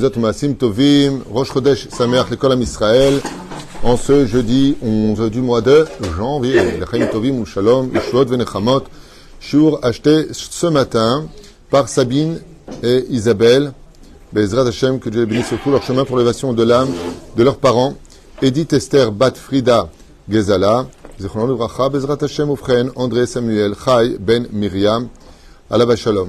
Tovim, Rosh Chodesh Sameach Lekol Am Israël, en ce jeudi 11 du mois de janvier. Lechaim Tovim Shalom, Yeshuot Venechamot, Shur acheté ce matin par Sabine et Isabelle. Bezrat Hashem, que Dieu les bénisse surtout leur chemin pour l'élévation de l'âme de leurs parents. Edith Esther Bat Frida Gezala, Zichron Bezrat Hashem Ufren, André Samuel, Chai Ben Miriam, Alaba Shalom.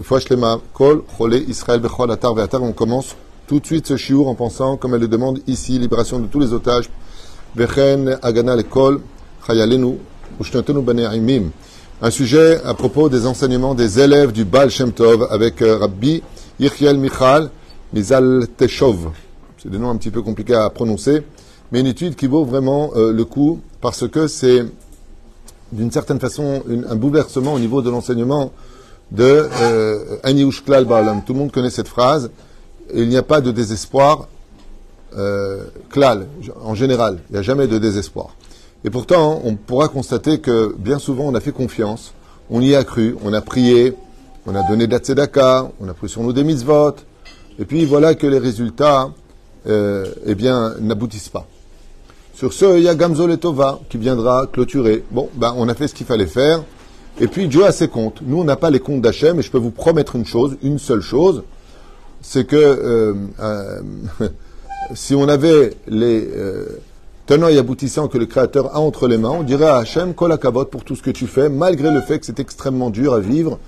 On commence tout de suite ce chiour en pensant, comme elle le demande ici, libération de tous les otages. Un sujet à propos des enseignements des élèves du Baal Shem Tov avec Rabbi Yechiel Michal Mizal Teshov. C'est des noms un petit peu compliqués à prononcer, mais une étude qui vaut vraiment euh, le coup parce que c'est d'une certaine façon un bouleversement au niveau de l'enseignement de euh, Aniush Klal Ba'alam. Tout le monde connaît cette phrase. Il n'y a pas de désespoir euh, Klal, en général. Il n'y a jamais de désespoir. Et pourtant, on pourra constater que bien souvent, on a fait confiance, on y a cru, on a prié, on a donné de la tzedaka, on a pris sur nous des mitzvot, et puis voilà que les résultats, euh, eh bien, n'aboutissent pas. Sur ce, il y a Gamzol et Tova qui viendra clôturer. Bon, ben, on a fait ce qu'il fallait faire. Et puis Dieu a ses comptes. Nous, on n'a pas les comptes d'Hachem, et je peux vous promettre une chose, une seule chose, c'est que euh, euh, si on avait les euh, tenants et aboutissants que le Créateur a entre les mains, on dirait à Hachem, kol pour tout ce que tu fais, malgré le fait que c'est extrêmement dur à vivre,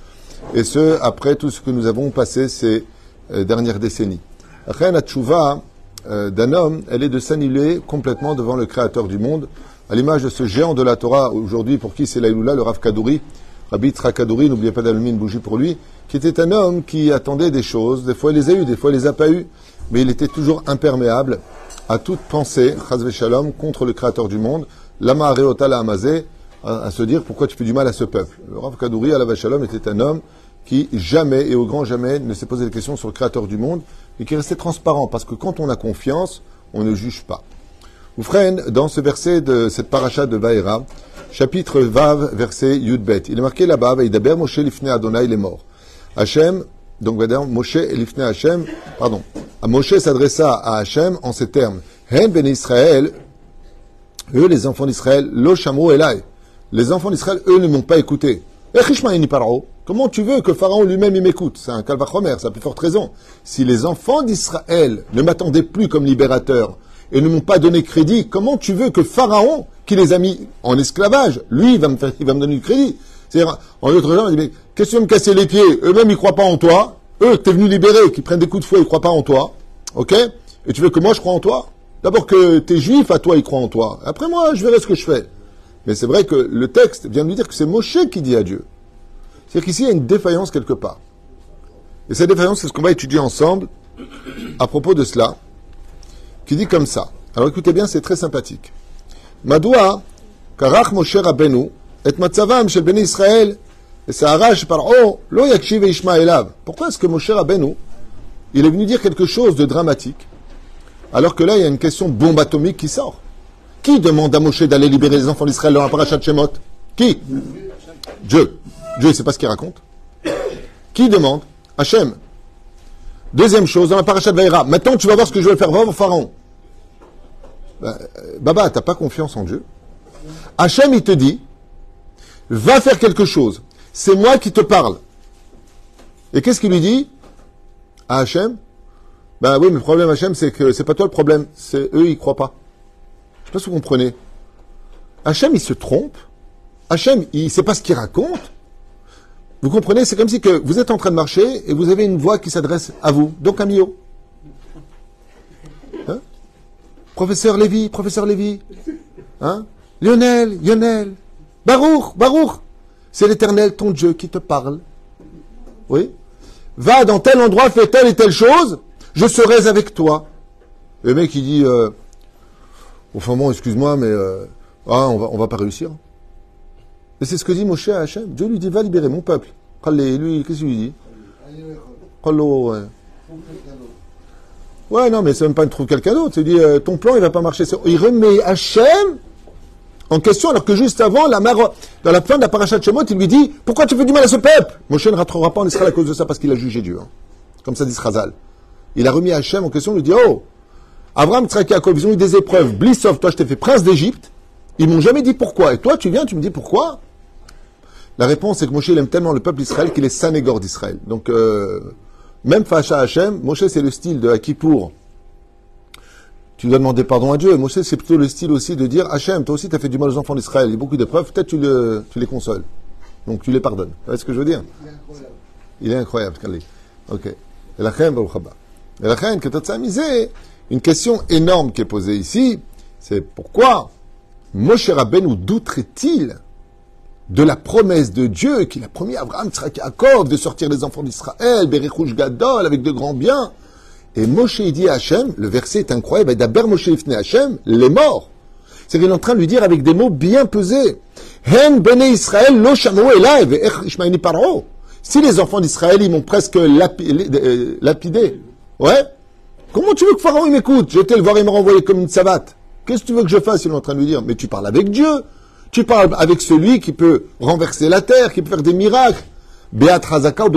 et ce, après tout ce que nous avons passé ces dernières décennies. Rien tchouva d'un homme, elle est de s'annuler complètement devant le Créateur du monde, à l'image de ce géant de la Torah, aujourd'hui, pour qui c'est l'Aïloula, le Rav Kadouri, Rabbi Trakadouri, n'oubliez pas d'allumer une bougie pour lui, qui était un homme qui attendait des choses, des fois il les a eues, des fois il les a pas eues, mais il était toujours imperméable à toute pensée, chazve shalom, contre le créateur du monde, lama areota la amazé, à, se dire pourquoi tu fais du mal à ce peuple? Le Rav Kadouri, la shalom, était un homme qui jamais et au grand jamais ne s'est posé des questions sur le créateur du monde, et qui restait transparent, parce que quand on a confiance, on ne juge pas. Oufren, dans ce verset de cette paracha de Vaera, chapitre Vav, verset Yudbet. Il est marqué là-bas, Vaidaber Moshe Lifne Adonai, il est mort. Hachem, donc Moshe Lifne Hachem, pardon, Moshe s'adressa à Hachem en ces termes. Hen ben Israël, eux les enfants d'Israël, lo shamo elai. Les enfants d'Israël, eux ne m'ont pas écouté. Comment tu veux que Pharaon lui-même il m'écoute? C'est un calvachomer, c'est la plus forte raison. Si les enfants d'Israël ne m'attendaient plus comme libérateur et ne m'ont pas donné crédit, comment tu veux que Pharaon qui les a mis en esclavage, lui, va me, faire, il va me donner du crédit. C'est-à-dire, en d'autres termes, il dit, mais qu'est-ce que tu veux me casser les pieds? Eux-mêmes, ils croient pas en toi. Eux, t'es venu libérer, qui prennent des coups de fouet, ils croient pas en toi. Ok? Et tu veux que moi, je crois en toi? D'abord que t'es juif, à toi, ils croient en toi. Après, moi, je verrai ce que je fais. Mais c'est vrai que le texte vient de lui dire que c'est Moshe qui dit à Dieu. C'est-à-dire qu'ici, il y a une défaillance quelque part. Et cette défaillance, c'est ce qu'on va étudier ensemble à propos de cela, qui dit comme ça. Alors écoutez bien, c'est très sympathique. מדוע כרך משה רבנו את מצבם של בני ישראל וסערה שפרעה לא יקשיב וישמע אליו. Pourquoi est-ce que Moshe Rabbeinu, il est venu dire quelque chose de dramatique, alors que là, il y a une question bombe atomique qui sort Qui demande à Moshe d'aller libérer les enfants d'Israël dans la paracha de Shemot Qui Dieu. Dieu, il ne sait pas ce qu'il raconte. Qui demande Hachem. Deuxième chose, dans la paracha de Vaïra. Maintenant, tu vas voir ce que je vais faire. Va au Pharaon. Bah, Baba, t'as pas confiance en Dieu Hachem, il te dit, va faire quelque chose. C'est moi qui te parle. Et qu'est-ce qu'il lui dit à Hachem? Ben oui, mais le problème, Hachem, c'est que c'est pas toi le problème, c'est eux, ils croient pas. Je sais pas si vous comprenez. Hachem, il se trompe. Hachem, il sait pas ce qu'il raconte. Vous comprenez? C'est comme si que vous êtes en train de marcher et vous avez une voix qui s'adresse à vous, donc à Mio. Professeur Lévy, professeur Lévy. Hein? Lionel, Lionel. Baruch, Baruch. C'est l'éternel, ton Dieu, qui te parle. Oui? Va dans tel endroit, fais telle et telle chose. je serai avec toi. Le mec, il dit, euh, au fond, bon, excuse-moi, mais euh, ah, on va, va pas réussir. Et c'est ce que dit Moshe à Hachem. Dieu lui dit, va libérer mon peuple. Lui, qu'est-ce qu'il lui dit? Ouais. non, mais c'est même pas de trouver quelqu'un d'autre. Il dit, euh, ton plan, il va pas marcher. Il remet Hachem en question, alors que juste avant, dans la fin de la paracha de Shemot, il lui dit, pourquoi tu fais du mal à ce peuple? Moshe ne rattrapera pas en Israël à cause de ça, parce qu'il a jugé Dieu. Comme ça dit Srazal. Il a remis Hachem en question, il lui dit, oh, Abraham, Tzrak, ils ont eu des épreuves. Blissov, toi, je t'ai fait prince d'Égypte. Ils m'ont jamais dit pourquoi. Et toi, tu viens, tu me dis pourquoi? La réponse est que Moshe, aime tellement le peuple d'Israël qu'il est Sanégor d'Israël. Donc, euh, même face à Hachem, Moshe, c'est le style de Akipour. Tu dois demander pardon à Dieu. Moshe, c'est plutôt le style aussi de dire Hachem, toi aussi, tu as fait du mal aux enfants d'Israël. Il y a beaucoup d'épreuves, peut-être tu, le, tu les consoles. Donc, tu les pardonnes. Vous voyez ce que je veux dire? Il est incroyable. Il est incroyable, Ok. Et la Et la que tu une question énorme qui est posée ici, c'est pourquoi Moshe Rabbeinu douterait-il de la promesse de Dieu qu'il a promis à Abraham, qui accorde de sortir les enfants d'Israël, Berechush Gadol, avec de grands biens. Et Moshe dit à Hachem, le verset est incroyable, d'abord Moshe ifne Hachem, les morts. C'est qu'il est en train de lui dire avec des mots bien pesés. Hen bene Israël lo paro. Si les enfants d'Israël, ils m'ont presque euh, lapidé. Ouais. Comment tu veux que Pharaon m'écoute? Été le voir, il m'a renvoyé comme une savate. Qu'est-ce que tu veux que je fasse? Il est en train de lui dire, mais tu parles avec Dieu. Tu parles avec celui qui peut renverser la terre, qui peut faire des miracles. Beat Razaka ou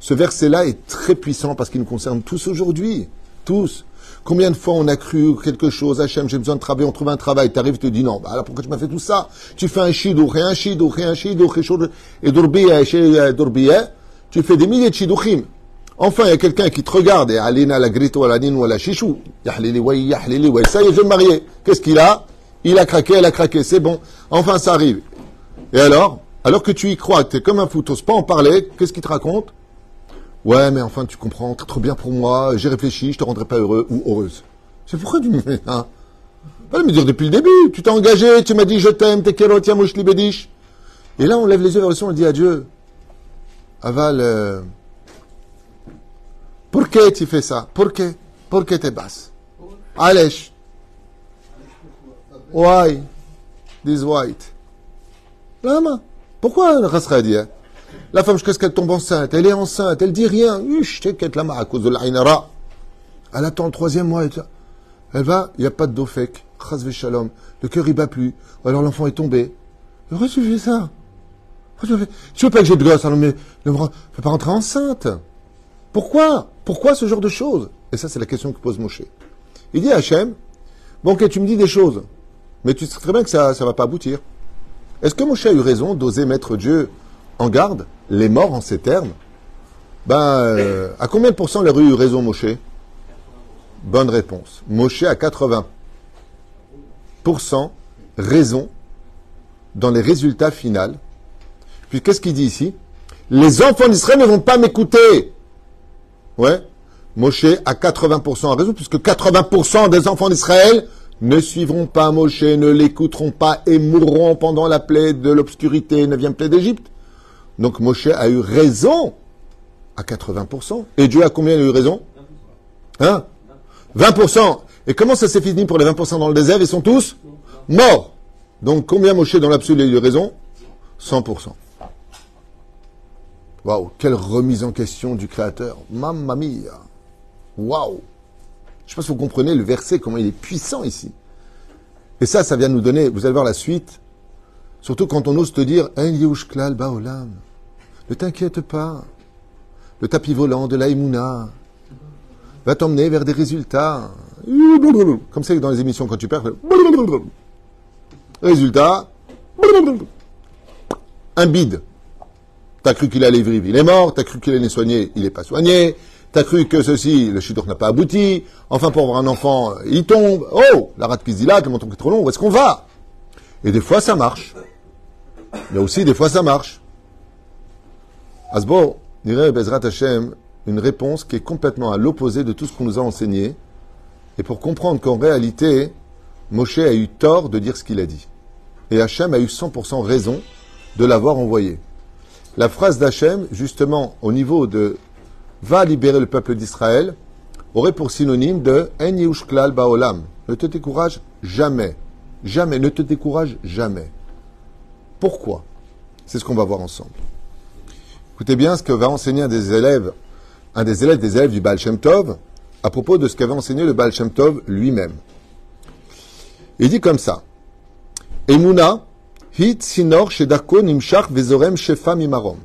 Ce verset-là est très puissant parce qu'il nous concerne tous aujourd'hui. Tous. Combien de fois on a cru quelque chose, Hachem, j'ai besoin de travailler, on trouve un travail, tu arrives, tu te dis non, bah alors pourquoi tu m'as fait tout ça? Tu fais un shidouch, et un shidouch, et un shidouch, et dourbiya, et dourbiya, tu fais des milliers de shidouchim. Enfin, il y a quelqu'un qui te regarde et Alina la grito la ou la chichou. Yahlili way, yahlili way. Ça y est, je vais me marier. Qu'est-ce qu'il a? Il a craqué, elle a craqué. C'est bon. Enfin, ça arrive. Et alors? Alors que tu y crois, tu es comme un fou, t'oses pas en parler, qu'est-ce qu'il te raconte? Ouais, mais enfin, tu comprends, très trop bien pour moi, j'ai réfléchi, je te rendrai pas heureux ou heureuse. C'est pourquoi tu me fais ça? Pas me dire depuis le début. Tu t'es engagé, tu m'as dit je t'aime, t'es kéro, tiens, mouche libédiche. Et là, on lève les yeux vers le ciel, on dit adieu. Aval. Euh, pourquoi tu fais ça? Pourquoi? Pourquoi tu es basse? Allez. Why This white? Lama. Pourquoi dit La femme, jusqu'à ce qu'elle tombe enceinte, elle est enceinte, elle dit rien. Lama, à cause de l'Ainara. Elle attend le troisième mois. Elle va, il n'y a pas de dos fake. shalom. Le cœur, il bat plus. Ou alors l'enfant est tombé. Pourquoi tu fais ça tu veux, veux pas que j'ai de gosse, alors mais ne fais pas rentrer enceinte. Pourquoi? Pourquoi ce genre de choses? Et ça, c'est la question que pose Moshe. Il dit à Hachem, bon, ok, tu me dis des choses, mais tu sais très bien que ça ne va pas aboutir. Est-ce que Moshe a eu raison d'oser mettre Dieu en garde, les morts en ces termes? Ben, euh, à combien de pourcents il a eu raison, Moshe? Bonne réponse. Moshe a 80% raison dans les résultats finaux. Puis qu'est-ce qu'il dit ici? Les enfants d'Israël ne vont pas m'écouter. Ouais. Moshe a 80% à raison, puisque 80% des enfants d'Israël ne suivront pas Moshe, ne l'écouteront pas et mourront pendant la plaie de l'obscurité, 9e plaie d'Égypte. Donc Moshe a eu raison à 80%. Et Dieu a combien eu raison? Hein? 20%. Et comment ça s'est fini pour les 20% dans le désert? Ils sont tous morts. Donc combien Moshe dans l'absolu a eu raison? 100%. Waouh, quelle remise en question du Créateur. Mamma mia. Waouh. Je ne sais pas si vous comprenez le verset, comment il est puissant ici. Et ça, ça vient nous donner, vous allez voir la suite, surtout quand on ose te dire, baolam. Ne t'inquiète pas. Le tapis volant de l'aïmouna va t'emmener vers des résultats. Comme c'est dans les émissions quand tu perds. Résultat. Un bide. T'as cru qu'il allait vivre, il est mort. T'as cru qu'il allait soigner, il n'est pas soigné. T'as cru que ceci, le shidduch n'a pas abouti. Enfin, pour avoir un enfant, il tombe. Oh, la rate là, le montant est trop long, où est-ce qu'on va? Et des fois, ça marche. Mais aussi, des fois, ça marche. Asbo dirait Bezrat Hashem une réponse qui est complètement à l'opposé de tout ce qu'on nous a enseigné. Et pour comprendre qu'en réalité, Moshe a eu tort de dire ce qu'il a dit. Et Hachem a eu 100% raison de l'avoir envoyé. La phrase d'Hachem, justement, au niveau de va libérer le peuple d'Israël aurait pour synonyme de En Baolam. Ne te décourage jamais. Jamais. Ne te décourage jamais. Pourquoi? C'est ce qu'on va voir ensemble. Écoutez bien ce que va enseigner un des élèves, un des élèves des élèves du Baal Shem Tov, à propos de ce qu'avait enseigné le Baal Shem Tov lui-même. Il dit comme ça. Emuna, hit sinor shedako nimshach vezorem shefa mimarom.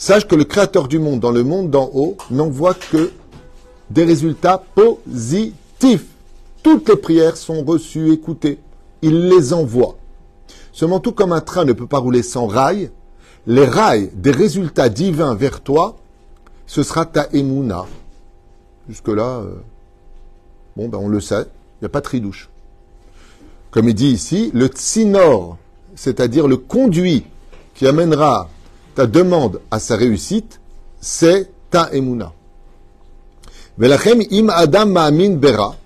Sache que le Créateur du monde, dans le monde d'en haut, n'envoie que des résultats positifs. Toutes les prières sont reçues, écoutées. Il les envoie. Seulement tout comme un train ne peut pas rouler sans rails, les rails des résultats divins vers toi, ce sera ta émouna. Jusque-là, euh, bon, ben on le sait, il n'y a pas de tridouche. Comme il dit ici, le tsinor, c'est-à-dire le conduit qui amènera demande à sa réussite, c'est ta émouna. im adam ma'amin bera.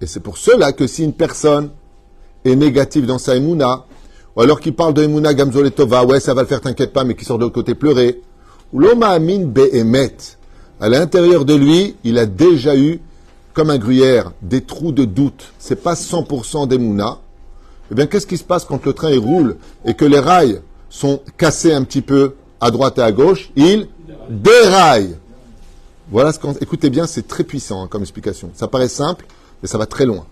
Et c'est pour cela que si une personne est négative dans sa émouna, ou alors qu'il parle de émouna gamzoletova, ouais, ça va le faire, t'inquiète pas, mais qui sort de l'autre côté pleurer, ou l'oma'amin be'emet, à l'intérieur de lui, il a déjà eu, comme un gruyère, des trous de doute. C'est pas 100% d'émouna. Eh bien, qu'est-ce qui se passe quand le train il roule et que les rails sont cassés un petit peu à droite et à gauche, il déraille. Voilà ce qu'on. Écoutez bien, c'est très puissant hein, comme explication. Ça paraît simple, mais ça va très loin.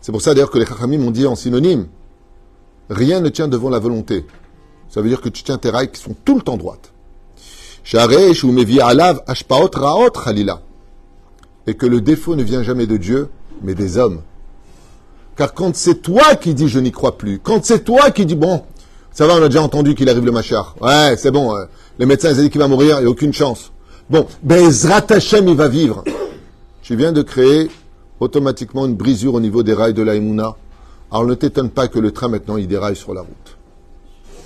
C'est pour ça d'ailleurs que les Chachamim m'ont dit en synonyme rien ne tient devant la volonté. Ça veut dire que tu tiens tes rails qui sont tout le temps droites. Et que le défaut ne vient jamais de Dieu, mais des hommes. Car quand c'est toi qui dis je n'y crois plus, quand c'est toi qui dis bon, ça va, on a déjà entendu qu'il arrive le machar. Ouais, c'est bon. Euh, les médecins, ils ont dit qu'il va mourir, il n'y a aucune chance. Bon, Bezrat Hashem, il va vivre. Tu viens de créer automatiquement une brisure au niveau des rails de la Alors ne t'étonne pas que le train maintenant, il déraille sur la route.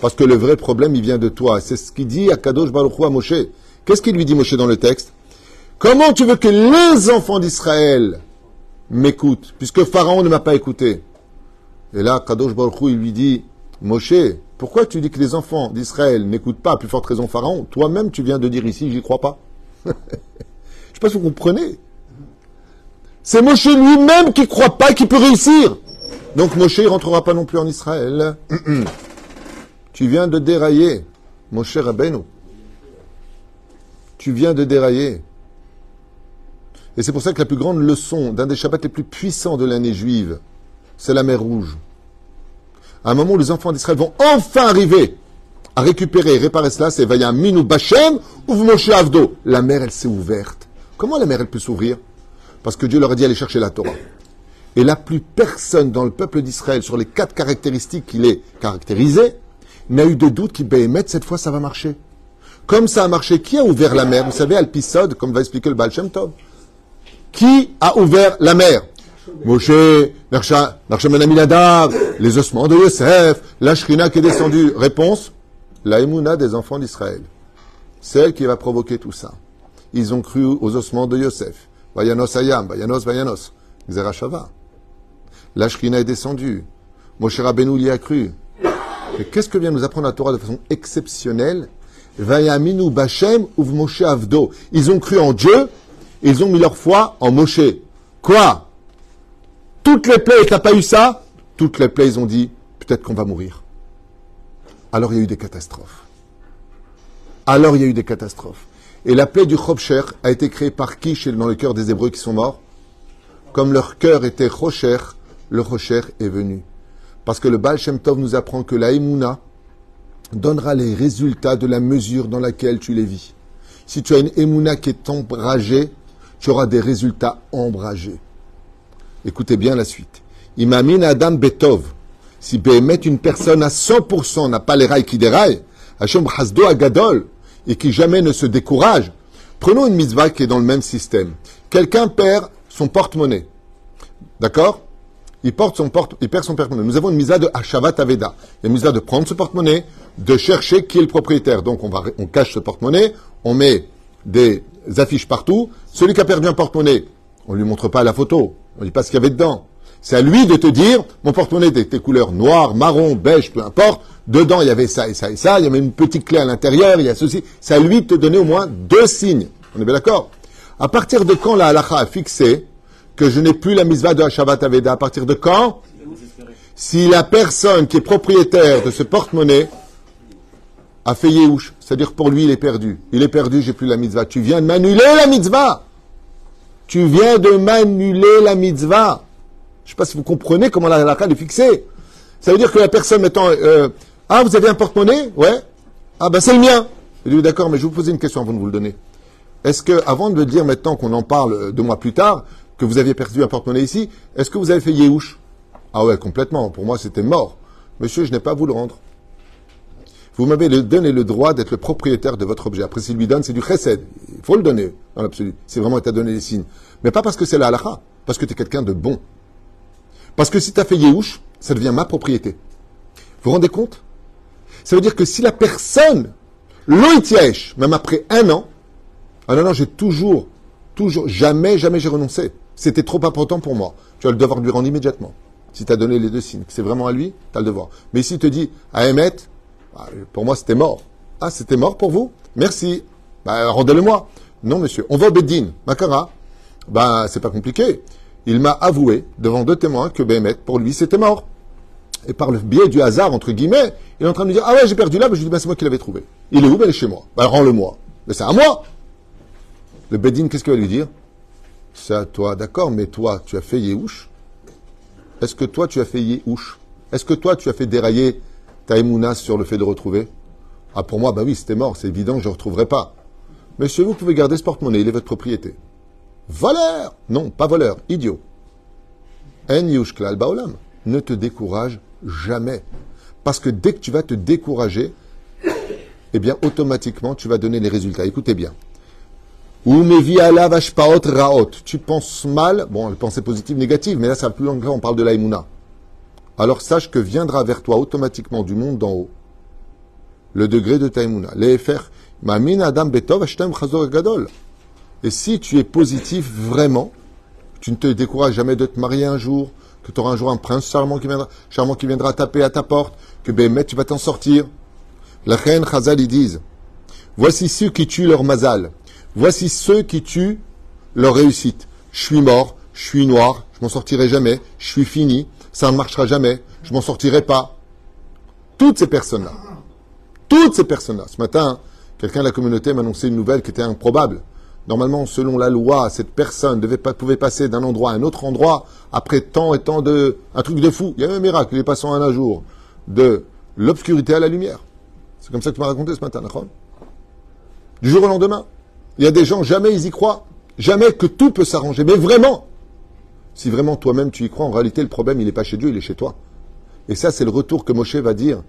Parce que le vrai problème, il vient de toi. C'est ce qu'il dit à Kadosh Baruch à Moshe. Qu'est-ce qu'il lui dit Moshe dans le texte? Comment tu veux que les enfants d'Israël m'écoutent, puisque Pharaon ne m'a pas écouté? Et là, Kadosh Baruch il lui dit, Moshe, pourquoi tu dis que les enfants d'Israël n'écoutent pas, à plus forte raison Pharaon? Toi-même, tu viens de dire ici, j'y crois pas. Je ne sais pas si vous comprenez. C'est Moshe lui-même qui croit pas qu'il peut réussir. Donc Moshe ne rentrera pas non plus en Israël. tu viens de dérailler, Moshe Rabbeinu. Tu viens de dérailler. Et c'est pour ça que la plus grande leçon d'un des Shabbats les plus puissants de l'année juive, c'est la mer Rouge à un moment où les enfants d'Israël vont enfin arriver à récupérer et réparer cela, c'est Vaya Minou Bachem ou Moshe Avdo. La mer, elle s'est ouverte. Comment la mer, elle peut s'ouvrir? Parce que Dieu leur a dit aller chercher la Torah. Et là, plus personne dans le peuple d'Israël, sur les quatre caractéristiques qu'il est caractérisé, n'a eu de doute qu'il Béhémet, cette fois, ça va marcher. Comme ça a marché, qui a ouvert la mer? Vous savez, Alpisod, comme va expliquer le Baal Shem Tov. Qui a ouvert la mer? Moshe, les ossements de Yosef, la Shrina qui est descendue. Réponse La Emouna des enfants d'Israël. Celle qui va provoquer tout ça. Ils ont cru aux ossements de Yosef. Vayanos Ayam, Vayanos, Vayanos. Xerashava. La Shrina est descendue. Moshe Rabbeinu y a cru. Mais qu'est-ce que vient nous apprendre la Torah de façon exceptionnelle? Vayaminu Bachem ou Moshe Avdo. Ils ont cru en Dieu, ils ont mis leur foi en Moshe. Quoi? Toutes les plaies, t'as pas eu ça Toutes les plaies, ils ont dit, peut-être qu'on va mourir. Alors il y a eu des catastrophes. Alors il y a eu des catastrophes. Et la plaie du Chobcher a été créée par qui dans le cœur des Hébreux qui sont morts? Comme leur cœur était Rocher, le Rocher est venu. Parce que le Baal Shem Tov nous apprend que la Emouna donnera les résultats de la mesure dans laquelle tu les vis. Si tu as une Emouna qui est ombragée, tu auras des résultats ombragés. Écoutez bien la suite. Imamine Adam Betov. Si Béhémet, une personne à 100% n'a pas les rails qui déraillent, Hachem Hasdo Agadol, et qui jamais ne se décourage, prenons une mitzvah qui est dans le même système. Quelqu'un perd son porte-monnaie. D'accord? Il, perd son porte-monnaie. Nous avons une mitzvah de Hashavat Aveda. Une mitzvah de prendre ce porte-monnaie, de chercher qui est le propriétaire. Donc on, on cache ce porte-monnaie, on met des affiches partout. Celui qui a perdu un porte-monnaie, on ne lui montre pas la photo. On ne dit pas ce qu'il y avait dedans. C'est à lui de te dire, mon porte-monnaie était couleurs noir, marron, beige, peu importe. Dedans, il y avait ça et ça et ça. Il y avait une petite clé à l'intérieur, il y a ceci. C'est à lui de te donner au moins deux signes. On est bien d'accord? À partir de quand la halakha a fixé que je n'ai plus la misva de Shabbat Aveda? À partir de quand? Si la personne qui est propriétaire de ce porte-monnaie a fait Yehush, c'est-à-dire pour lui, il est perdu. Il est perdu, j'ai plus la mitzvah. Tu viens de m'annuler la mitzvah. Tu viens de m'annuler la mitzvah. Je ne sais pas si vous comprenez comment la halakha est fixée. Ça veut dire que la personne mettant, euh, ah, vous avez un porte-monnaie? Ouais. Ah, ben c'est le mien. Je dis, d'accord, mais je vais vous poser une question avant de vous le donner. Est-ce que, avant de le dire maintenant qu'on en parle deux mois plus tard, que vous aviez perdu un porte-monnaie ici, est-ce que vous avez fait Yehush Ah ouais, complètement. Pour moi, c'était mort. Monsieur, je n'ai pas à vous le rendre. Vous m'avez donné le droit d'être le propriétaire de votre objet. Après, s'il lui donne, c'est du chesed. Il faut le donner, dans l'absolu. C'est vraiment t'a donné des signes. Mais pas parce que c'est la halakha, parce que tu es quelqu'un de bon. Parce que si tu as fait Yehush, ça devient ma propriété. Vous vous rendez compte? Ça veut dire que si la personne, l'oitièche, même après un an, ah non, non, j'ai toujours, toujours, jamais, jamais j'ai renoncé. C'était trop important pour moi. Tu as le devoir de lui rendre immédiatement. Si tu as donné les deux signes, c'est vraiment à lui, tu as le devoir. Mais s'il te dit, à Emmet, ah, pour moi, c'était mort. Ah, c'était mort pour vous? Merci. Bah, rendez-le-moi. Non, monsieur. On va au Beddin. Makara. Ben, c'est pas compliqué. Il m'a avoué, devant deux témoins, que Béhémet, pour lui, c'était mort. Et par le biais du hasard, entre guillemets, il est en train de me dire, ah ouais, j'ai perdu là, mais je lui dis, ben, c'est moi qui l'avais trouvé. Il est où? Ben, il est chez moi. Ben, rends-le-moi. Mais c'est à moi. Le Beddin, qu'est-ce qu'il va lui dire? C'est à toi, d'accord, mais toi, tu as fait Yéhouch? Est-ce que toi, tu as fait Yéhouch? Est-ce que toi, tu as fait dérailler ta sur le fait de retrouver Ah, pour moi, bah oui, c'était mort, c'est évident, je ne retrouverai pas. Monsieur, vous pouvez garder ce porte-monnaie, il est votre propriété. Voleur Non, pas voleur, idiot. En yushklal baolam. Ne te décourage jamais. Parce que dès que tu vas te décourager, eh bien, automatiquement, tu vas donner les résultats. Écoutez bien. Tu penses mal, bon, les pensées positives, négatives, mais là, ça va plus loin on parle de l'aïmouna alors sache que viendra vers toi automatiquement du monde d'en haut le degré de Taïmouna. Adam Betov Gadol. Et si tu es positif vraiment, tu ne te décourages jamais de te marier un jour, que tu auras un jour un prince charmant qui viendra, taper à ta porte, que ben, tu vas t'en sortir. La reine Chazal, ils disent, voici ceux qui tuent leur mazal, voici ceux qui tuent leur réussite. Je suis mort, je suis noir, je m'en sortirai jamais, je suis fini, ça ne marchera jamais, je m'en sortirai pas. Toutes ces personnes-là, toutes ces personnes-là. Ce matin, quelqu'un de la communauté m'a annoncé une nouvelle qui était improbable. Normalement, selon la loi, cette personne devait pas, pouvait passer d'un endroit à un autre endroit après tant et tant de... Un truc de fou. Il y a un miracle. Il est passé en un jour de l'obscurité à la lumière. C'est comme ça que tu m'as raconté ce matin, d'accord? Du jour au lendemain. Il y a des gens, jamais ils y croient. Jamais que tout peut s'arranger. Mais vraiment, si vraiment toi-même tu y crois, en réalité, le problème, il n'est pas chez Dieu, il est chez toi. Et ça, c'est le retour que Moshe va dire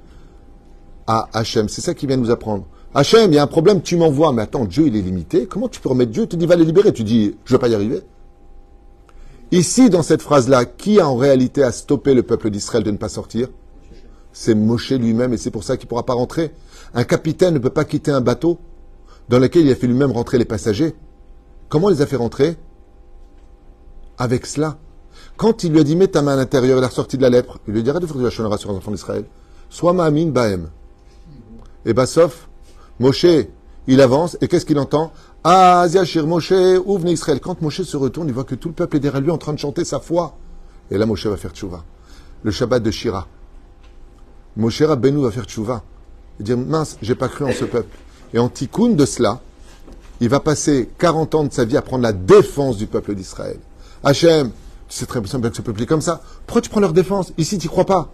à Hachem. C'est ça qu'il vient nous apprendre. Hachem, il y a un problème, tu m'envoies. Mais attends, Dieu, il est limité. Comment tu peux remettre Dieu? Tu dis, va les libérer. Tu dis, je ne vais pas y arriver. Ici, dans cette phrase-là, qui a en réalité à stopper le peuple d'Israël de ne pas sortir? C'est Moshe lui-même et c'est pour ça qu'il ne pourra pas rentrer. Un capitaine ne peut pas quitter un bateau dans lequel il a fait lui-même rentrer les passagers. Comment les a fait rentrer? Avec cela. Quand il lui a dit mets ta main à l'intérieur, il a ressorti de la lèpre, il lui a dit arrête de faire de la sur les enfants d'Israël. Sois ma'amin ba'em. Et bah Moshe, il avance, et qu'est-ce qu'il entend? Ah, Ziachir, Moshe, ouvre Israël? Quand Moshe se retourne, il voit que tout le peuple est derrière lui en train de chanter sa foi. Et là, Moshe va faire tchouva. Le Shabbat de Shira. Moshe Rabbeinu va faire tchouva. Et dire, mince, j'ai pas cru en ce peuple. Et en tikkun de cela, il va passer 40 ans de sa vie à prendre la défense du peuple d'Israël. Hachem, c'est très simple que ce peuple est comme ça. Pourquoi tu prends leur défense? Ici, tu crois pas.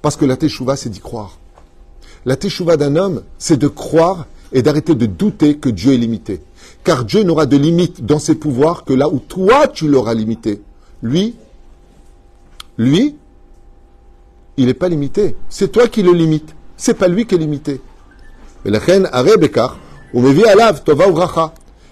Parce que la teshuva, c'est d'y croire. La teshuva d'un homme, c'est de croire et d'arrêter de douter que Dieu est limité. Car Dieu n'aura de limite dans ses pouvoirs que là où toi, tu l'auras limité. Lui, lui, il n'est pas limité. C'est toi qui le limites. C'est pas lui qui est limité. Mais la reine ou Mevi Alav, Tova ou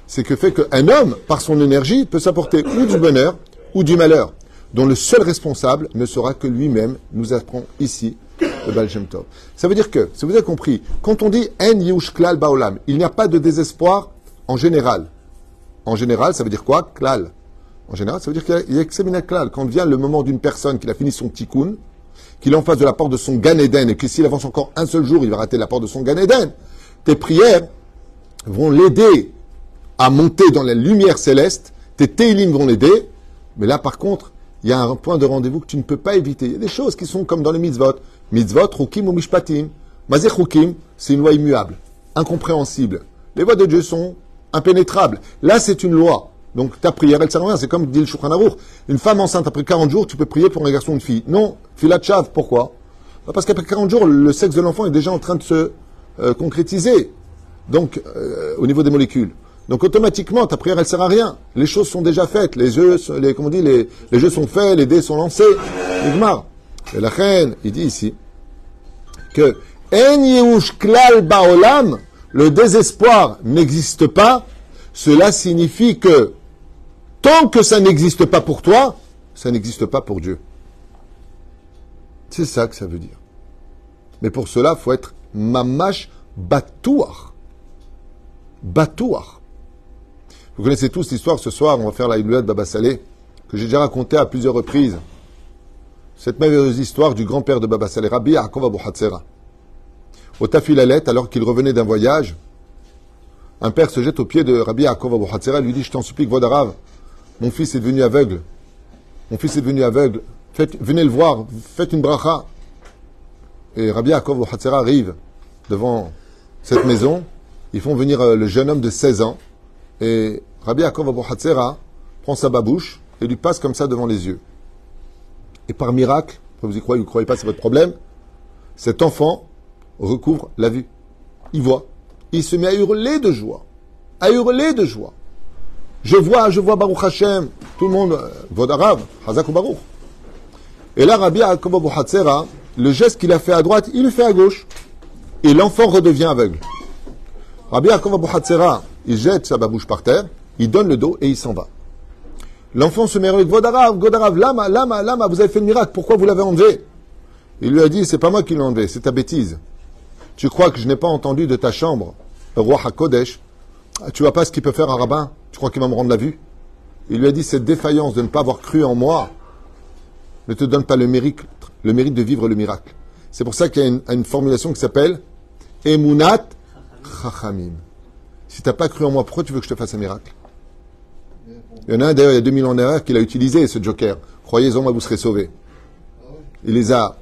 c'est que fait qu'un homme, par son énergie, peut s'apporter ou du bonheur ou du malheur, dont le seul responsable ne sera que lui-même, nous apprend ici le Baal Tov. Ça veut dire que, si vous avez compris, quand on dit En Yush Klal Baolam, il n'y a pas de désespoir en général. En général, ça veut dire quoi Klal? en général, ça veut dire qu'il y a que Quand vient le moment d'une personne qui a fini son tikkun, qu'il est en face de la porte de son Gan Eden, et que s'il avance encore un seul jour, il va rater la porte de son Gan Eden, tes prières vont l'aider à monter dans la lumière céleste, tes Teilim vont l'aider, mais là par contre, il y a un point de rendez-vous que tu ne peux pas éviter. Il y a des choses qui sont comme dans les mitzvot. Mitzvot, rukim ou mishpatim. Mazir rukim, c'est une loi immuable, incompréhensible. Les voies de Dieu sont impénétrables. Là, c'est une loi. Donc ta prière, elle sert à rien. C'est comme dit le Shulchan Une femme enceinte, après 40 jours, tu peux prier pour un garçon ou une fille. Non, filat chav, pourquoi? Bah, Parce qu'après 40 jours, le sexe de l'enfant est déjà en train de se euh, concrétiser. Donc, euh, au niveau des molécules. Donc automatiquement, ta prière, elle sert à rien. Les choses sont déjà faites. Les jeux, les, comment on dit, les, les jeux sont faits, les dés sont lancés. Et la reine, il dit ici que klal baolam, le désespoir n'existe pas. Cela signifie que Tant que ça n'existe pas pour toi, ça n'existe pas pour Dieu. C'est ça que ça veut dire. Mais pour cela, il faut être mamash batouar. Batouar. Vous connaissez tous l'histoire, ce soir, on va faire la de Baba Salé, que j'ai déjà raconté à plusieurs reprises. Cette merveilleuse histoire du grand-père de Baba Salé, Rabbi Yaakov Abu Hatzera. Au Tafilalet, alors qu'il revenait d'un voyage, un père se jette au pied de Rabbi Yaakov Abu Hatzera et lui dit, je t'en supplie, Vodarav, mon fils est devenu aveugle. Mon fils est devenu aveugle. venez le voir, faites une bracha. Et Rabbi Yaakov Hatzera arrive devant cette maison. Ils font venir euh, le jeune homme de 16 ans. Et Rabbi Yaakov Hatzera prend sa babouche et lui passe comme ça devant les yeux. Et par miracle, vous y croyez, vous ne croyez pas, c'est votre problème, cet enfant recouvre la vue. Il voit. Il se met à hurler de joie. À hurler de joie. Je vois, je vois Baruch Hashem. Tout le monde, euh, Vodarav, Hazak ou Baruch. Et là, Rabbi Yaakov le geste qu'il a fait à droite, il le fait à gauche. Et l'enfant redevient aveugle. Rabbi Yaakov il jette sa babouche par terre, il donne le dos et il s'en va. L'enfant se met avec Vodarav, Vodarav, lama, lama, lama, vous avez fait le miracle, pourquoi vous l'avez enlevé? Il lui a dit, c'est pas moi qui l'ai enlevé, c'est ta bêtise. Tu crois que je n'ai pas entendu de ta chambre, roi HaKodesh, tu vois pas ce qu'il peut faire un rabbin? Tu crois qu'il va me rendre la vue? Il lui a dit cette défaillance de ne pas avoir cru en moi ne te donne pas le mérite, le mérite de vivre le miracle. C'est pour ça qu'il y a une, formulation qui s'appelle Emunat Chachamim. Si tu n'as pas cru en moi, pourquoi tu veux que je te fasse un miracle? Il y en a un d'ailleurs, il y a 2000 ans derrière, qui l'a utilisé, ce joker. Croyez-en, moi, vous serez sauvés. Il les a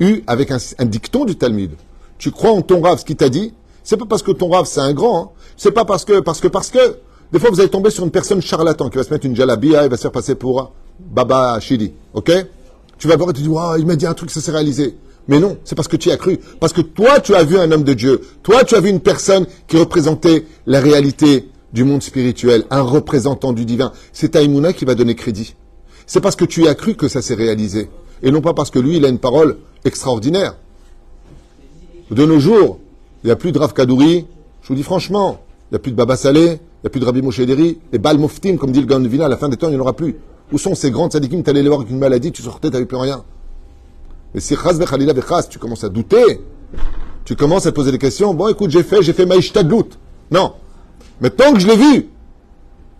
eus avec un, dicton du Talmud. Tu crois en ton rave, ce qu'il t'a dit? C'est pas parce que ton rave, c'est un grand. Hein. C'est pas parce que, parce que, parce que, des fois vous allez tomber sur une personne charlatan qui va se mettre une jalabia et va se faire passer pour Baba Shidi. Ok? Tu vas voir et tu dis, il m'a dit un truc, ça s'est réalisé. Mais non, c'est parce que tu y as cru. Parce que toi, tu as vu un homme de Dieu. Toi, tu as vu une personne qui représentait la réalité du monde spirituel, un représentant du divin. C'est Taïmouna qui va donner crédit. C'est parce que tu as cru que ça s'est réalisé. Et non pas parce que lui, il a une parole extraordinaire. De nos jours, il n'y a plus de Rav Kadouri. Je vous dis franchement, il n'y a plus de Baba Salé, il n'y a plus de Rabbi Moshe Deri, les Bal Moftim, comme dit le Gandvina, à la fin des temps, il n'y en aura plus. Où sont ces grands tzadikim Tu allais les voir avec une maladie, tu sortais, tu n'avais plus rien. Mais si chas vechalila vechas, tu commences à douter, tu commences à te poser des questions, bon écoute, j'ai fait, j'ai fait maïshtadlout. Non. Maintenant que je l'ai vu,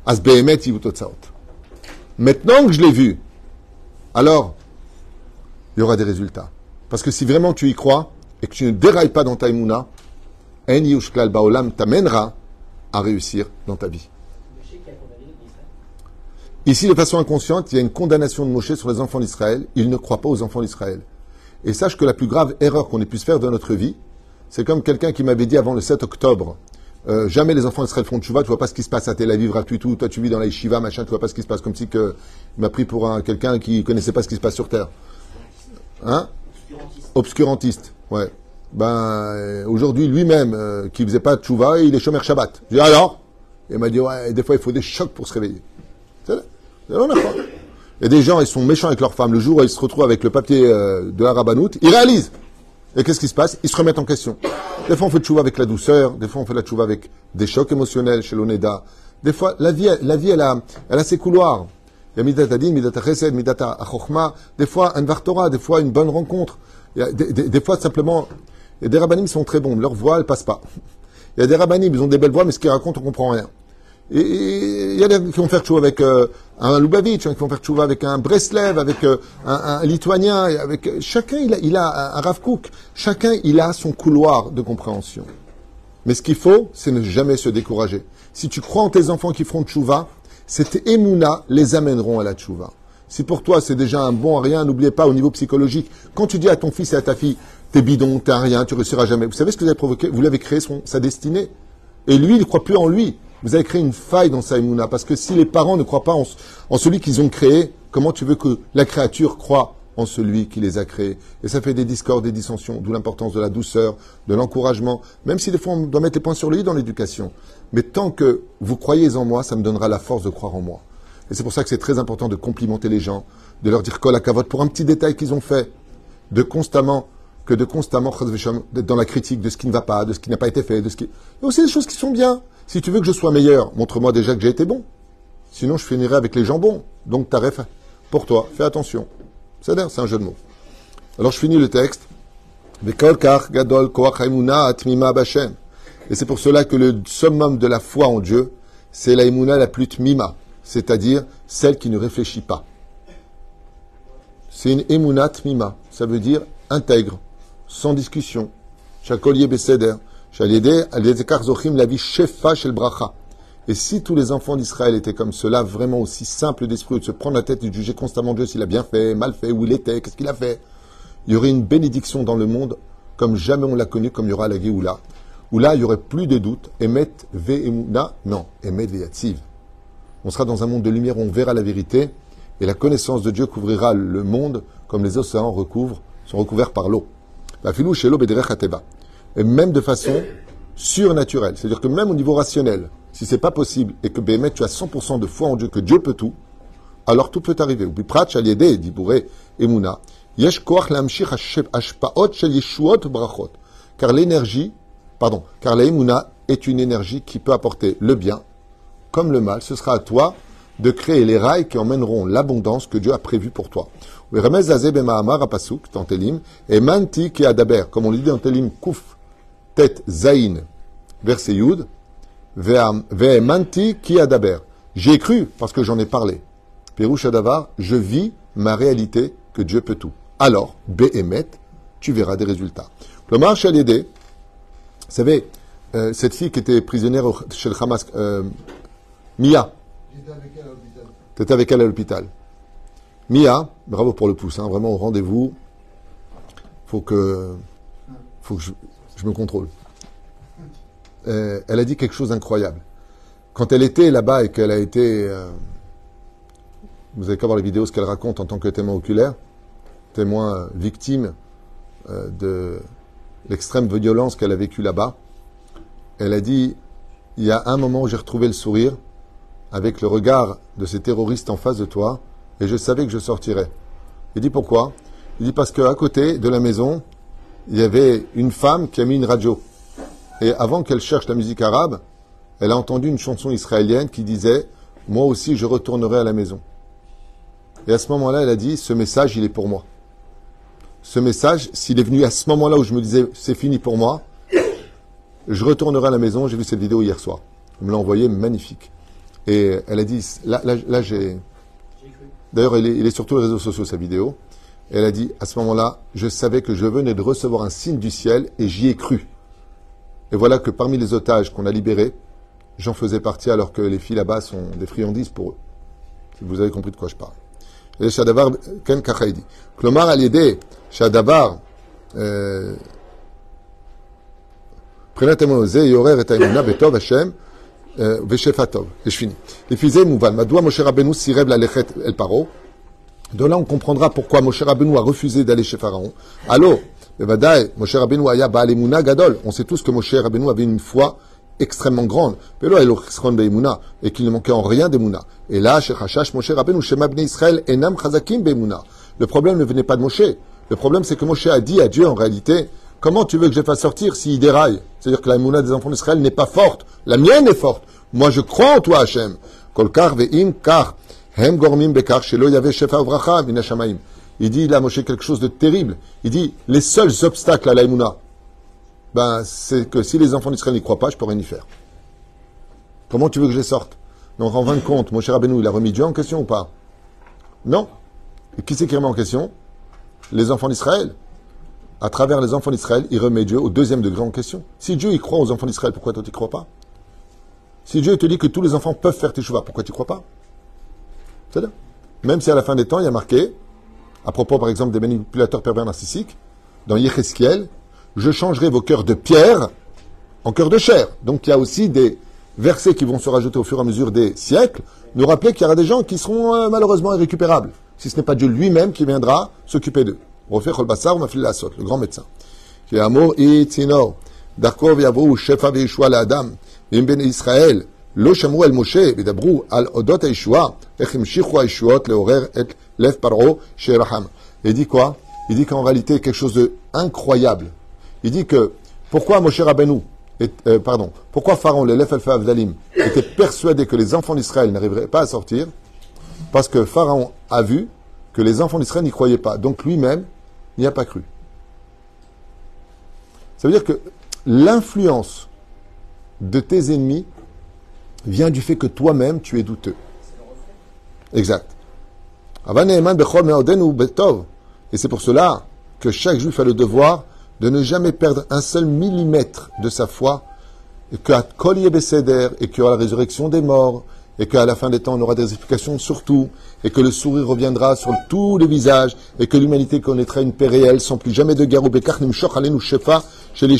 as behemet Maintenant que je l'ai vu, alors, il y aura des résultats. Parce que si vraiment tu y crois, et que tu ne dérailles pas dans ta imuna, En Yushklal Baolam t'amènera à réussir dans ta vie. Ici, de façon inconsciente, il y a une condamnation de Moshe sur les enfants d'Israël. Il ne croit pas aux enfants d'Israël. Et sache que la plus grave erreur qu'on ait pu faire dans notre vie, c'est comme quelqu'un qui m'avait dit avant le 7 octobre, euh, jamais les enfants d'Israël font de chouva, tu vois pas ce qui se passe à Tel Aviv, tout, toi tu vis dans la yeshiva, machin, tu vois pas ce qui se passe, comme si que, il m'a pris pour quelqu'un qui connaissait pas ce qui se passe sur Terre. Hein? Obscurantiste. Obscurantiste, ouais ben, euh, aujourd'hui, lui-même, euh, qui faisait pas de tchouva, il est chômeur Shabbat. Je dis alors? Il m'a dit, ouais, des fois, il faut des chocs pour se réveiller. C'est Il y a des gens, ils sont méchants avec leur femme. Le jour où ils se retrouvent avec le papier euh, de la rabanoute, ils réalisent. Et qu'est-ce qui se passe? Ils se remettent en question. Des fois, on fait de tchouva avec la douceur. Des fois, on fait la tchouva avec des chocs émotionnels chez l'Oneda. Des fois, la vie, la vie elle, a, elle a ses couloirs. Il y a midata din, midata chesed, midata achochma. Des fois, un vartora. Des fois, une bonne rencontre. Il y a des, des fois, simplement, a des rabbinim qui sont très bons, leur voix, elle passe pas. Il y a des rabbinim, ils ont des belles voix, mais ce qu'ils racontent, on comprend rien. Et il y a des qui vont faire tchouva avec euh, un Lubavitch, hein, qui vont faire tchouva avec un Breslev, avec euh, un, Lituanien, avec chacun il a, un Rav Kook, chacun il a son couloir de compréhension. Mais ce qu'il faut, c'est ne jamais se décourager. Si tu crois en tes enfants qui feront tchouva, cette émouna les amèneront à la tchouva. Si pour toi c'est déjà un bon rien, n'oubliez pas au niveau psychologique, quand tu dis à ton fils et à ta fille, t'es bidon, un rien, tu réussiras jamais. Vous savez ce que vous avez provoqué? Vous l'avez créé son, sa destinée. Et lui, il ne croit plus en lui. Vous avez créé une faille dans sa émouna. Parce que si les parents ne croient pas en, celui qu'ils ont créé, comment tu veux que la créature croit en celui qui les a créés? Et ça fait des discordes, des dissensions, d'où l'importance de la douceur, de l'encouragement, même si des fois on doit mettre les points sur le i dans l'éducation. Mais tant que vous croyez en moi, ça me donnera la force de croire en moi. Et c'est pour ça que c'est très important de complimenter les gens, de leur dire col à cavote pour un petit détail qu'ils ont fait, de constamment, que de constamment d'être dans la critique de ce qui ne va pas, de ce qui n'a pas été fait, de ce qui. Il y a aussi des choses qui sont bien. Si tu veux que je sois meilleur, montre-moi déjà que j'ai été bon. Sinon, je finirai avec les jambons. Donc, taref pour toi. Fais attention. C'est un jeu de mots. Alors, je finis le texte. Et c'est pour cela que le summum de la foi en Dieu, c'est la la plus tmima, c'est-à-dire celle qui ne réfléchit pas. C'est une emuna tmima, ça veut dire intègre, sans discussion. Chakolier beseder, la. Et si tous les enfants d'Israël étaient comme cela, vraiment aussi simples d'esprit, de se prendre la tête et de juger constamment Dieu s'il a bien fait, mal fait, où il était, qu'est-ce qu'il a fait, il y aurait une bénédiction dans le monde comme jamais on l'a connu, comme il y aura la Géoula, où là, il n'y aurait plus de doute. Emet ve'emuna, non, emet ve'yatziv. On sera dans un monde de lumière où on verra la vérité, et la connaissance de Dieu couvrira le monde comme les océans recouvrent, sont recouverts par l'eau. Et même de façon surnaturelle. C'est-à-dire que même au niveau rationnel, si c'est pas possible et que Bémet, tu as 100% de foi en Dieu, que Dieu peut tout, alors tout peut arriver. Ou pratch aliédé, dit Bouré, Emouna. Brachot. Car l'énergie, pardon, car la Emouna est une énergie qui peut apporter le bien comme le mal. Ce sera à toi de créer les rails qui emmèneront l'abondance que Dieu a prévue pour toi. Comme on le dit dans Telim Kouf, J'ai cru parce que j'en ai parlé. Je vis ma réalité que Dieu peut tout. Alors, Be'emet, tu verras des résultats. Le marche à l'aider. Vous savez, euh, cette fille qui était prisonnière chez le Hamas, euh, Mia. Tu étais avec elle à l'hôpital. Mia, bravo pour le pouce, hein, vraiment au rendez-vous. Faut que, faut que me contrôle. Euh, elle a dit quelque chose d'incroyable. Quand elle était là-bas et qu'elle a été... Euh, vous avez qu'à voir les vidéos, ce qu'elle raconte en tant que témoin oculaire, témoin victime euh, de l'extrême violence qu'elle a vécue là-bas. Elle a dit, il y a un moment où j'ai retrouvé le sourire avec le regard de ces terroristes en face de toi, et je savais que je sortirais. Il dit pourquoi? Il dit parce qu'à côté de la maison, il y avait une femme qui a mis une radio. Et avant qu'elle cherche la musique arabe, elle a entendu une chanson israélienne qui disait Moi aussi, je retournerai à la maison. Et à ce moment-là, elle a dit Ce message, il est pour moi. Ce message, s'il est venu à ce moment-là où je me disais C'est fini pour moi, je retournerai à la maison. J'ai vu cette vidéo hier soir. Elle me l'a envoyée magnifique. Et elle a dit Là, là, j'ai. D'ailleurs, il est, il est sur tous les réseaux sociaux, sa vidéo. elle a dit À ce moment-là, je savais que je venais de recevoir un signe du ciel et j'y ai cru. Et voilà que parmi les otages qu'on a libérés, j'en faisais partie alors que les filles là-bas sont des friandises pour eux. Si vous avez compris de quoi je parle. Et Shadavar Ken Kachaidi. Klomar al Shadavar מבחינת אמונו זה יעורר את האמונה בטוב השם ושפע טוב. יש finis. לפי זה מובן, מדוע משה רבנו סירב ללכת אל פרעה? De là, on comprendra pourquoi Moshe Rabbeinu a refusé d'aller chez Pharaon. Alors, Moshe Rabbeinu aya gadol. On sait tous que Moshe Rabbeinu avait une foi extrêmement grande. Et qu'il ne manquait en rien d'Emouna. Et là, Moshe Rabbeinu, Shema Israël, Enam Chazakim Le problème ne venait pas de Moshe. Le problème, c'est que Moshe a dit à Dieu, en réalité, comment tu veux que je fasse sortir s'il déraille? C'est-à-dire que la Emouna des enfants d'Israël n'est pas forte. La mienne est forte. Moi, je crois en toi, Hachem. Kolkar ve'im kar. Hem gormim bekar. Il dit, il a Moshe quelque chose de terrible. Il dit, les seuls obstacles à l'aïmouna, ben, c'est que si les enfants d'Israël n'y croient pas, je peux rien y faire. Comment tu veux que je les sorte? Donc en fin de compte, mon cher Rabbeinu, il a remis Dieu en question ou pas? Non. Et qui c'est qui remet en question? Les enfants d'Israël. À travers les enfants d'Israël, il remet Dieu au deuxième degré en question. Si Dieu y croit aux enfants d'Israël, pourquoi toi tu ne crois pas? Si Dieu te dit que tous les enfants peuvent faire teshuva, pourquoi tu crois pas? Même si à la fin des temps, il y a marqué, à propos par exemple des manipulateurs pervers narcissiques, dans Yecheskiel, je changerai vos cœurs de pierre en cœurs de chair. Donc il y a aussi des versets qui vont se rajouter au fur et à mesure des siècles, nous rappeler qu'il y aura des gens qui seront euh, malheureusement irrécupérables, si ce n'est pas Dieu lui-même qui viendra s'occuper d'eux. Refait Cholbassar ou Mafil Lassot, le grand médecin. Qui est la לא שמעו אל משה וידברו על אודות הישועה, איך המשיכו הישועות לעורר את לב פרעה שירחם. Il dit quoi Il dit qu'en réalité, quelque chose d'incroyable. Il dit que pourquoi Moshe Rabbeinu, est, euh, pardon, pourquoi Pharaon, les Lef Alpha Avdalim, était persuadé que les enfants d'Israël n'arriveraient pas à sortir Parce que Pharaon a vu que les enfants d'Israël n'y croyaient pas. Donc lui-même n'y a pas cru. Ça veut dire que l'influence de tes ennemis vient du fait que toi-même tu es douteux. Exact. Et c'est pour cela que chaque juif a le devoir de ne jamais perdre un seul millimètre de sa foi, et qu'à Kol Besséder, et qu'il y aura la résurrection des morts, et qu'à la fin des temps on aura des explications sur tout, et que le sourire reviendra sur tous les visages, et que l'humanité connaîtra une paix réelle sans plus jamais de guerre ou chez les.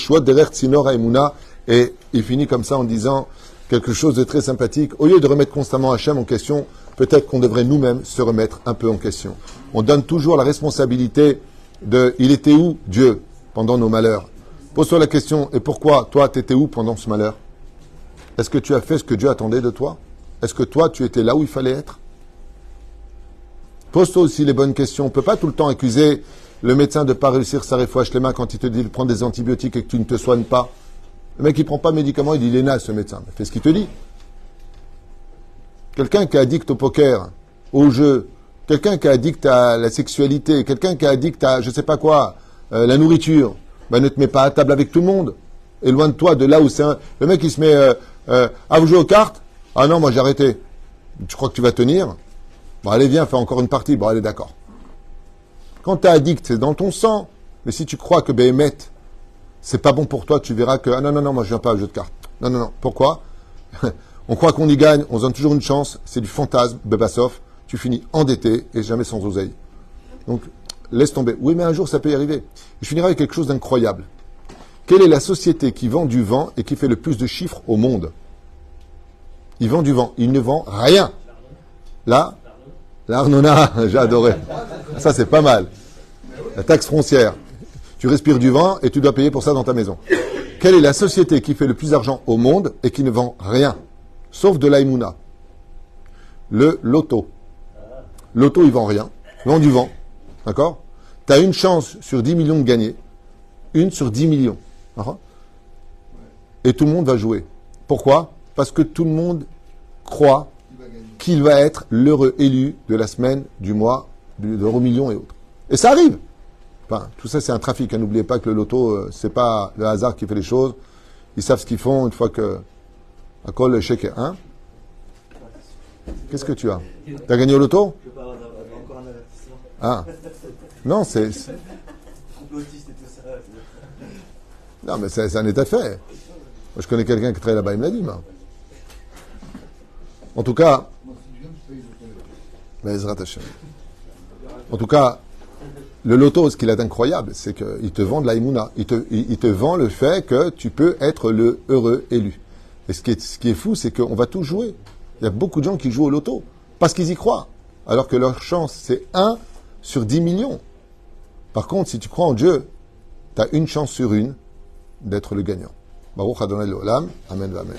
Et il finit comme ça en disant quelque chose de très sympathique. Au lieu de remettre constamment Hachem en question, peut-être qu'on devrait nous-mêmes se remettre un peu en question. On donne toujours la responsabilité de il était où Dieu pendant nos malheurs? Pose-toi la question, et pourquoi toi, tu étais où pendant ce malheur? Est-ce que tu as fait ce que Dieu attendait de toi? Est-ce que toi, tu étais là où il fallait être? Pose-toi aussi les bonnes questions. On ne peut pas tout le temps accuser le médecin de ne pas réussir sa réfouache les mains quand il te dit de prendre des antibiotiques et que tu ne te soignes pas. Le mec, il prend pas de médicaments, il dit, il est naze, ce médecin. Fais ce qu'il te dit. Quelqu'un qui est addict au poker, au jeu, quelqu'un qui est addict à la sexualité, quelqu'un qui est addict à, je sais pas quoi, euh, la nourriture, ben, ne te mets pas à table avec tout le monde. Éloigne-toi de là où c'est un... Le mec, il se met, euh, euh, à vous jouer aux cartes? Ah non, moi j'ai arrêté. Tu crois que tu vas tenir? Bon, allez, viens, fais encore une partie. Bon, allez, d'accord. Quand tu es addict, c'est dans ton sang. Mais si tu crois que Béhémet, c'est pas bon pour toi, tu verras que, ah non, non, non, moi je viens pas au jeu de cartes. Non, non, non. Pourquoi? On croit qu'on y gagne, on se donne toujours une chance, c'est du fantasme, Bebassov, tu finis endetté et jamais sans oseille. Donc, laisse tomber. Oui, mais un jour, ça peut y arriver. Je finirai avec quelque chose d'incroyable. Quelle est la société qui vend du vent et qui fait le plus de chiffres au monde? Il vend du vent. Il ne vend rien. Là, l'Arnona, j'ai adoré. Ça, c'est pas mal. La taxe frontière. Tu respires du vent et tu dois payer pour ça dans ta maison. Quelle est la société qui fait le plus d'argent au monde et qui ne vend rien Sauf de l'aïmouna? Le loto. Loto, il vend rien. Il vend du vent. D'accord? Tu as une chance sur 10 millions de gagner. Une sur 10 millions. Et tout le monde va jouer. Pourquoi? Parce que tout le monde croit qu'il va être l'heureux élu de la semaine, du mois, de l'euro million et autres. Et ça arrive tout ça, c'est un trafic. Hein. N'oubliez pas que le loto, euh, c'est pas le hasard qui fait les choses. Ils savent ce qu'ils font une fois que. À quoi le chèque est un Qu'est-ce que tu as Tu as gagné au loto? Ah. Non, c'est. Non, mais c'est un état de fait. Moi, je connais quelqu'un qui travaille là-bas, il me l'a dit, moi. En tout cas. En tout cas, le loto, ce qu'il est incroyable, c'est qu'il te vend de l'aïmouna. Il te, il, te vend le fait que tu peux être le heureux élu. Et ce qui est, ce qui est fou, c'est qu'on va tout jouer. Il y a beaucoup de gens qui jouent au loto parce qu'ils y croient. Alors que leur chance, c'est 1 sur 10 millions. Par contre, si tu crois en Dieu, tu as une chance sur une d'être le gagnant. Baruch Adonai Amen, Amen.